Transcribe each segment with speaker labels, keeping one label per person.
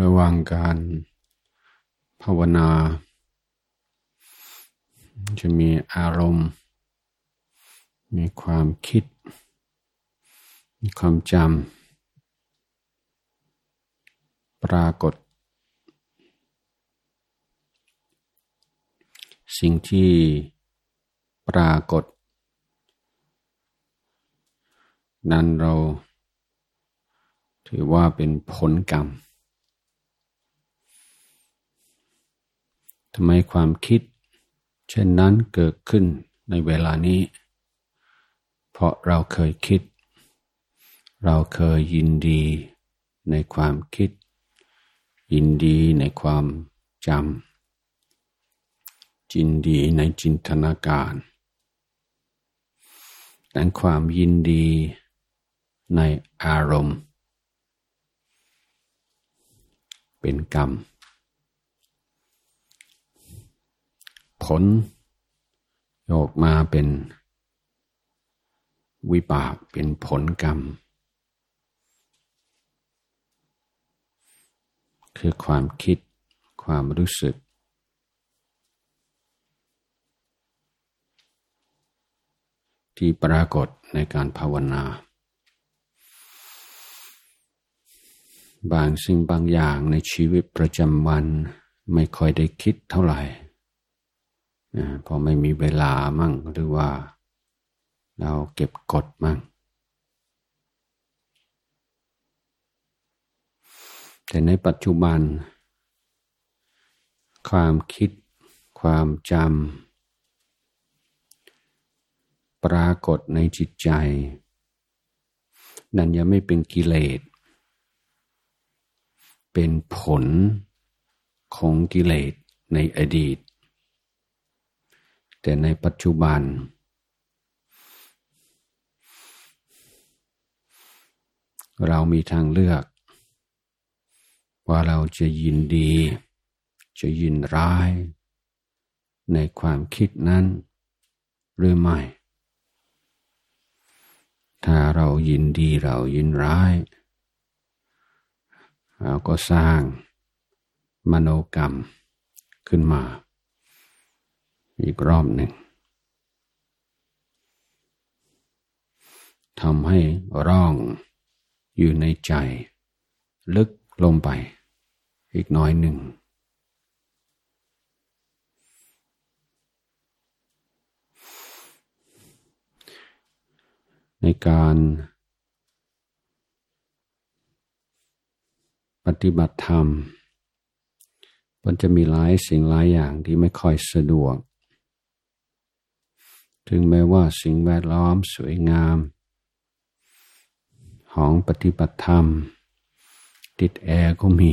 Speaker 1: ระหว่างการภาวนา จะมีอารมณ์ มีความคิด มีความจำปรากฏ สิ่งที่ปรากฏ นั้นเรา ถือว่าเป็นผลกรรมทำไมความคิด เช่นนั้นเกิดขึ้นในเวลานี้ เพราะเราเคยคิด เราเคยยินดีในความคิด ยินดีในความจำจินดีในจินตนาการดังความยินดีในอารมณ์ เป็นกรรม ผลออกมาเป็นวิบากเป็นผลกรรม คือความคิดความรู้สึก ที่ปรากฏในการภาวนา บางสิ่งบางอย่างในชีวิตประจำวันไม่ค่อยได้คิดเท่าไหร่พอไม่มีเวลามั่งหรือว่าเราเก็บกดมั่ง แต่ในปัจจุบัน ความคิด ความจำปรากฏในจิตใจ นั่นยังไม่เป็นกิเลส เป็นผลของกิเลสในอดีต แต่ในปัจจุบัน เรามีทางเลือก ว่าเราจะยินดี จะยินร้าย ในความคิดนั้น หรือไม่ ถ้าเรายินดีเรายินร้าย เราก็สร้างมโนกรรมขึ้นมา อีกรอบหนึ่งทำให้ร่องอยู่ในใจ ลึกลงไป อีกน้อยหนึ่ง ในการ ฏิบัติธรรม มันจะมีหลายสิ่งหลายอย่างที่ไม่ค่อยสะดวก ถึงแม้ว่าสิ่งแวดล้อมสวยงาม ของปฏิบัติธรรม ติดแอร์ก็มี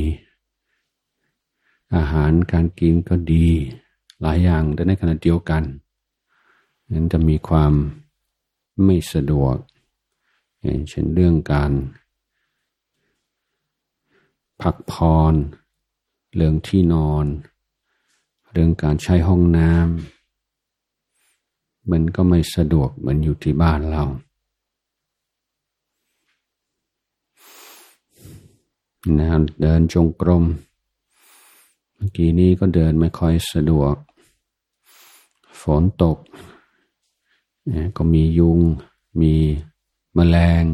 Speaker 1: อาหารการกินก็ดีหลายอย่างแต่ในขณะเดียวกัน นั้นจะมีความไม่สะดวกอย่างเช่นเรื่องการ พักพรเรื่องที่นอน เรื่องการใช้ห้องน้ำมันก็ไม่สะดวกเหมือนอยู่ที่บ้านเรา นะเดินจงกรม เมื่อกี้นี้ก็เดินไม่ค่อยสะดวก ฝนตก ก็มียุง มีแมลง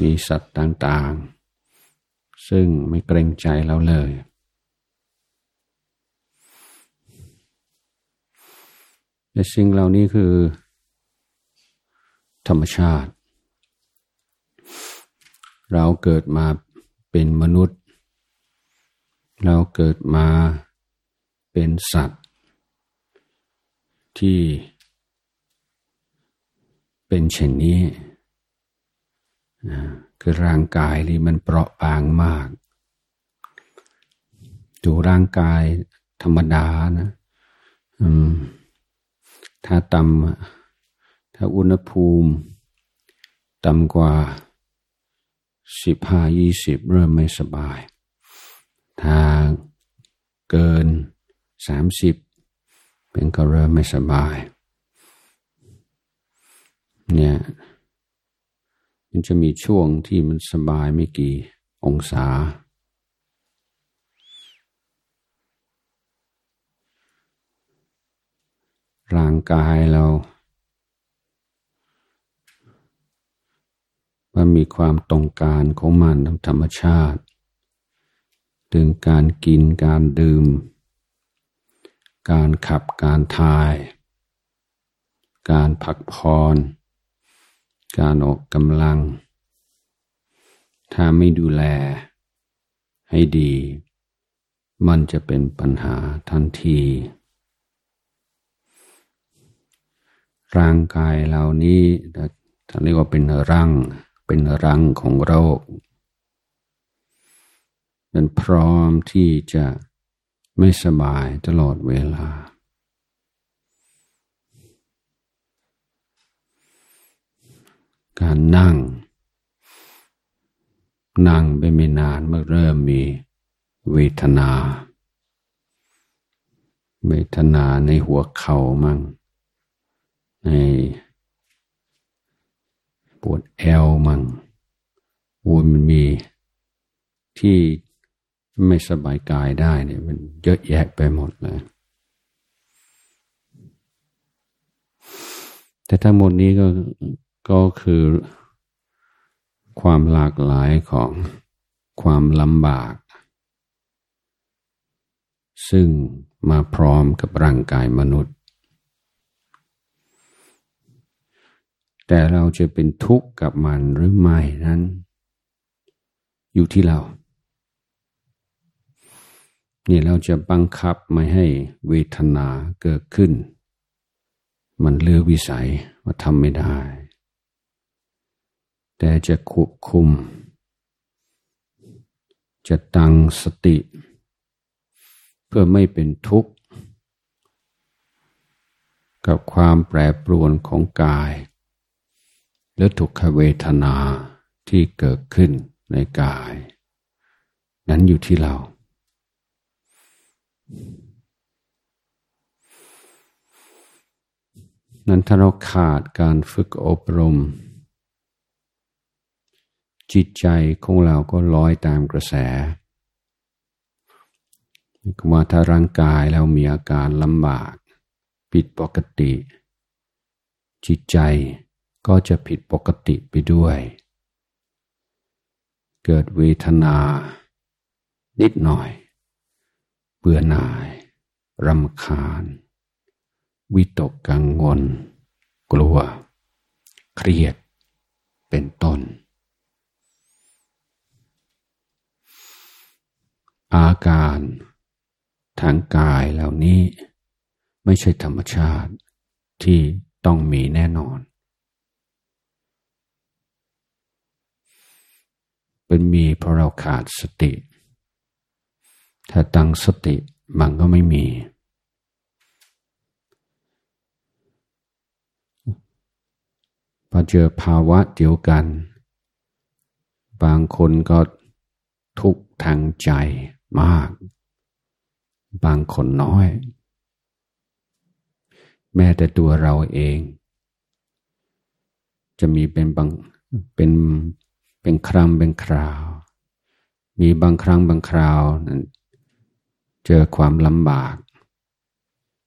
Speaker 1: มีสัตว์ต่างๆ ซึ่งไม่เกรงใจเราเลย แต่สิ่งเหล่านี้คือ ธรรมชาติ เราเกิดมาเป็นมนุษย์ เราเกิดมาเป็นสัตว์ ที่เป็นเช่นนี้ คือร่างกายนี่มันเปราะบางมากดูร่างกายธรรมดานะถ้าต่ำถ้าอุณหภูมิต่ำกว่าสิบห้ายี่สิบเริ่มไม่สบาย ถ้าเกินสามสิบเป็นก็เริ่มไม่สบาย เนี่ย มันจะมีช่วงที่มันสบายไม่กี่องศา ร่างกายเรา มันมีความตรงการของมันทางธรรมชาติถึงการกินการดื่ม การขับการทาย การพักผ่อน การออกกำลัง ถ้าไม่ดูแลให้ดี มันจะเป็นปัญหาทันที ร่างกายเหล่านี้ท่านเรียกว่าเป็นรัง เป็นรังของโรค มันพร้อมที่จะไม่สบายตลอดเวลา การนั่ง นั่งไปไม่นานเมื่อเริ่มมีเวทนา เวทนาในหัวเข่ามั่ง ในปวดแอวมั่งวนมันมีที่ไม่สบายกายได้เนี่ยมันเยอะแยะไปหมดเลยแต่ทั้งหมดนี้ก็ ก็คือความหลากหลายของความลำบาก ซึ่งมาพร้อมกับร่างกายมนุษย์ แต่เราจะเป็นทุกข์กับมันหรือไม่นั้น อยู่ที่เราเนี่ยเราจะบังคับไม่ให้เวทนาเกิดขึ้น มันเลือวิสัยว่าทำไม่ได้ แต่จะควบคุม จะตั้งสติ เพื่อไม่เป็นทุกข์ กับความแปรปรวนของกาย และทุกขเวทนาที่เกิดขึ้นในกาย นั้นอยู่ที่เรานั้นถ้าเราขาดการฝึกอบรม จิตใจของเราก็ลอยตามกระแสว่าถ้าร่างกายเรามีอาการลำบาก ผิดปกติ จิตใจก็จะผิดปกติไปด้วย เกิดเวทนา นิดหน่อย เบื่อหน่าย รำคาญ วิตกกังวล กลัว เครียด เป็นต้น อาการทางกายเหล่านี้ไม่ใช่ธรรมชาติที่ต้องมีแน่นอน เป็นมีเพราะเราขาดสติ ถ้าตั้งสติมันก็ไม่มี พอเจอภาวะเดียวกัน บางคนก็ทุกทางใจ มาก บางคนน้อย แม้แต่ตัวเราเอง จะมีเป็นบางเป็นเป็นครั้งเป็นคราว มีบางครั้งบางคราวนั้นเจอความลำบาก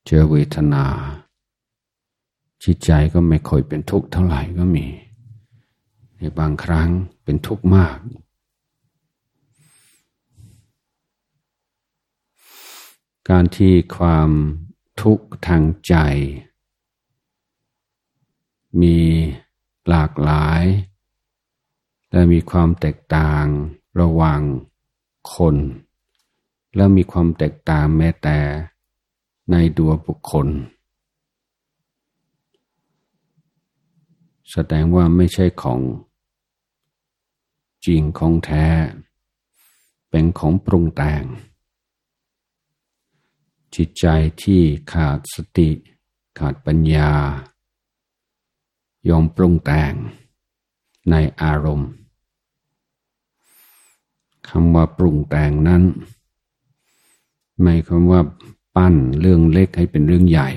Speaker 1: เจอเวทนา จิตใจก็ไม่ค่อยเป็นทุกข์เท่าไหร่ก็มี ในบางครั้งเป็นทุกข์มาก การที่ความทุกข์ทางใจ มีหลากหลาย และมีความแตกต่างระหว่างคน และมีความแตกต่างแม้แต่ในตัวบุคคล แสดงว่าไม่ใช่ของจริงของแท้ เป็นของปรุงแต่ง จิตใจที่ขาดสติ ขาดปัญญา ยอมปรุงแต่งในอารมณ์คำว่าปรุงแต่งนั้นไม่คำว่าปั้นเรื่องเล็กให้เป็นเรื่องใหญ่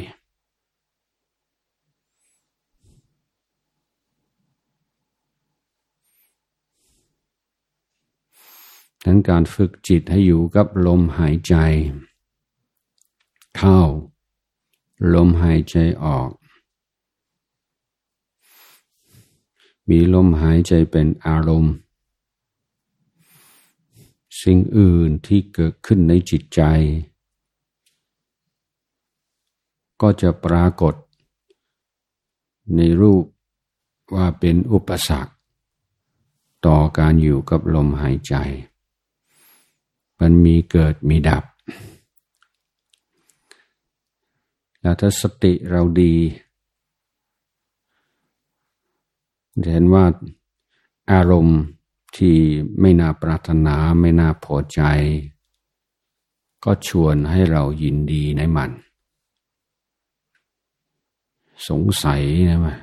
Speaker 1: ฉันการฝึกจิตให้อยู่กับลมหายใจ เข้า ลมหายใจออก มีลมหายใจเป็นอารมณ์ สิ่งอื่นที่เกิดขึ้นในจิตใจ ก็จะปรากฏ ในรูปว่าเป็นอุปสรรค ต่อการอยู่กับลมหายใจ มันมีเกิดมีดับ แล้วถ้าสติเราดีจะเห็นว่าอารมณ์ที่ไม่น่าปรารถนาไม่น่าพอใจ ก็ชวนให้เรายินดีในมัน สงสัยนะมั้ย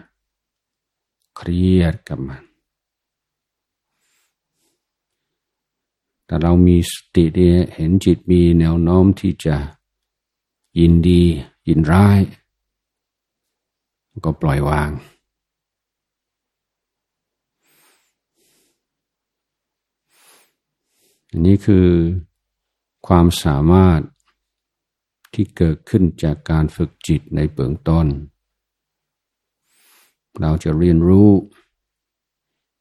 Speaker 1: เครียดกับมัน แต่เรามีสติเห็นจิตมีแนวโน้มที่จะยินดี ยินร้าย ก็ปล่อยวาง อันนี้คือความสามารถที่เกิดขึ้นจากการฝึกจิตในเบื้องต้น เราจะเรียนรู้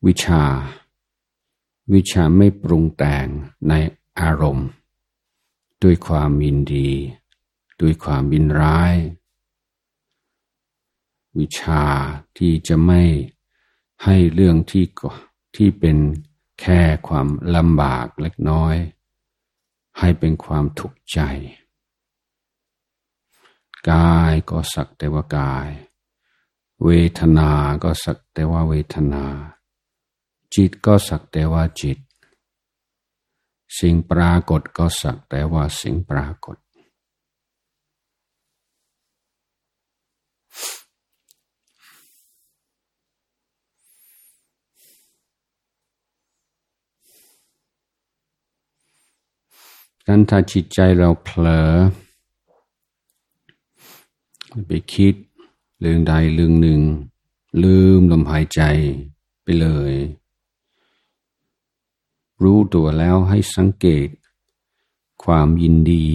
Speaker 1: วิชา วิชาไม่ปรุงแต่งในอารมณ์ ด้วยความมินดี ด้วยความบินร้าย วิชาที่จะไม่ให้เรื่องที่ที่เป็นแค่ความลำบากเล็กน้อย ให้เป็นความทุกข์ใจ กายก็สักแต่ว่ากาย เวทนาก็สักแต่ว่าเวทนา จิตก็สักแต่ว่าจิต สิ่งปรากฏก็สักแต่ว่าสิ่งปรากฏ กันถ้าจิตใจเราเผลอ ไปคิดเรื่องใดเรื่องหนึ่ง ลืมลมหายใจไปเลย รู้ตัวแล้วให้สังเกต ความยินดี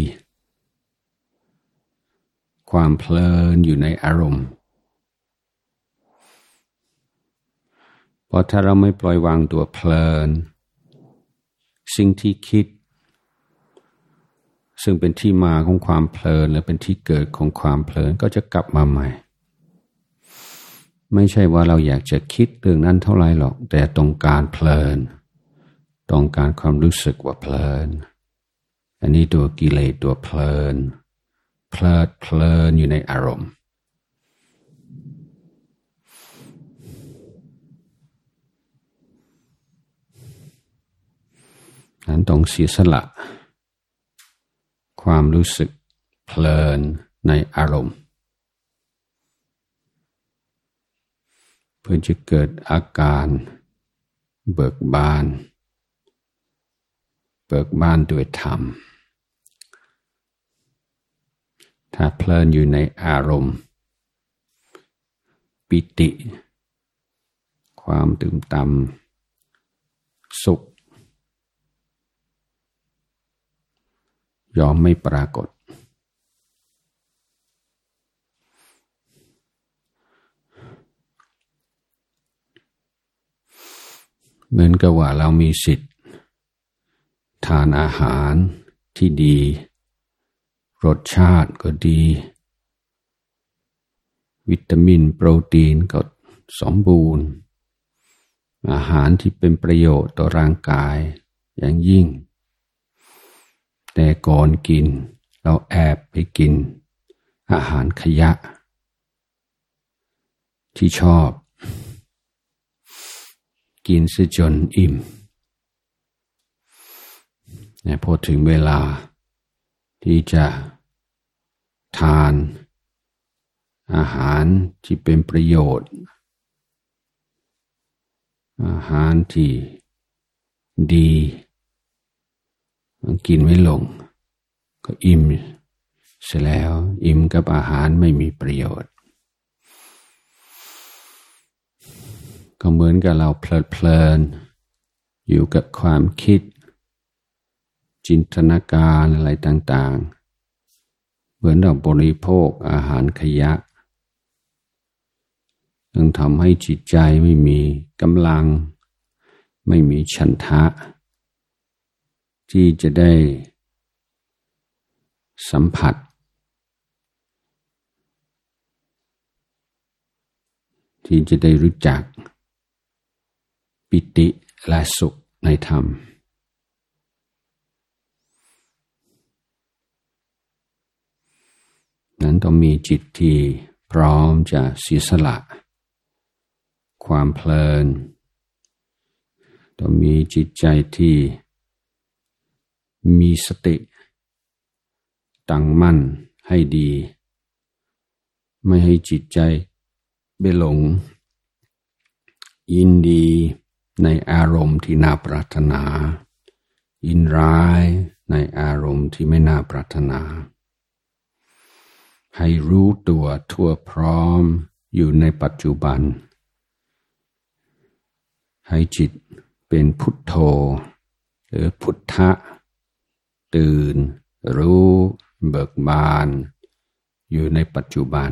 Speaker 1: ความเพลินอยู่ในอารมณ์เพราะถ้าเราไม่ปล่อยวางตัวเพลิน สิ่งที่คิด ซึ่งเป็นที่มาของความเพลินและเป็นที่เกิดของความเพลินก็จะกลับมาใหม่ ไม่ใช่ว่าเราอยากจะคิดเรื่องนั้นเท่าไรหรอก แต่ต้องการเพลินต้องการความรู้สึกว่าเพลิน อันนี้ตัวกิเลสตัวเพลิน เพลิดเพลินอยู่ในอารมณ์นั้นต้องเสียสละ ความรู้สึกเพลินในอารมณ์ เพื่อจะเกิดอาการเบิกบาน เบิกบานด้วยธรรม ถ้าเพลินอยู่ในอารมณ์ ปิติ ความตื่นตำสุข ยอมไม่ปรากฏ เหมือนกับว่าเรามีสิทธิ์ ทานอาหารที่ดี รสชาติก็ดี วิตามินโปรตีนก็สมบูรณ์ อาหารที่เป็นประโยชน์ต่อร่างกายอย่างยิ่ง แต่ก่อนกิน เราแอบไปกิน อาหารขยะ ที่ชอบ กินซะจนอิ่มพอถึงเวลาที่จะทาน อาหารที่เป็นประโยชน์ อาหารที่ดี มันกินไม่ลง ก็อิ่มเสร็จแล้ว อิ่มกับอาหารไม่มีประโยชน์ ก็เหมือนกับเราเพลิดเพลิน อยู่กับความคิด จินตนาการอะไรต่างๆ เหมือนเราบริโภคอาหารขยะต้องทำให้จิตใจไม่มีกำลัง ไม่มีฉันทะ ที่จะได้สัมผัส ที่จะได้รู้จัก ปิติและสุขในธรรม นั้นต้องมีจิตที่พร้อมจะเสียสละ ความเพลิน ต้องมีจิตใจที่ มีสติ ตั้งมั่นให้ดี ไม่ให้จิตใจไปหลง ยินดีในอารมณ์ที่น่าปรารถนา ยินร้ายในอารมณ์ที่ไม่น่าปรารถนา ให้รู้ตัวทั่วพร้อมอยู่ในปัจจุบัน ให้จิตเป็นพุทโธ หรือพุทธะ ตื่น รู้ เบิกบาน อยู่ในปัจจุบัน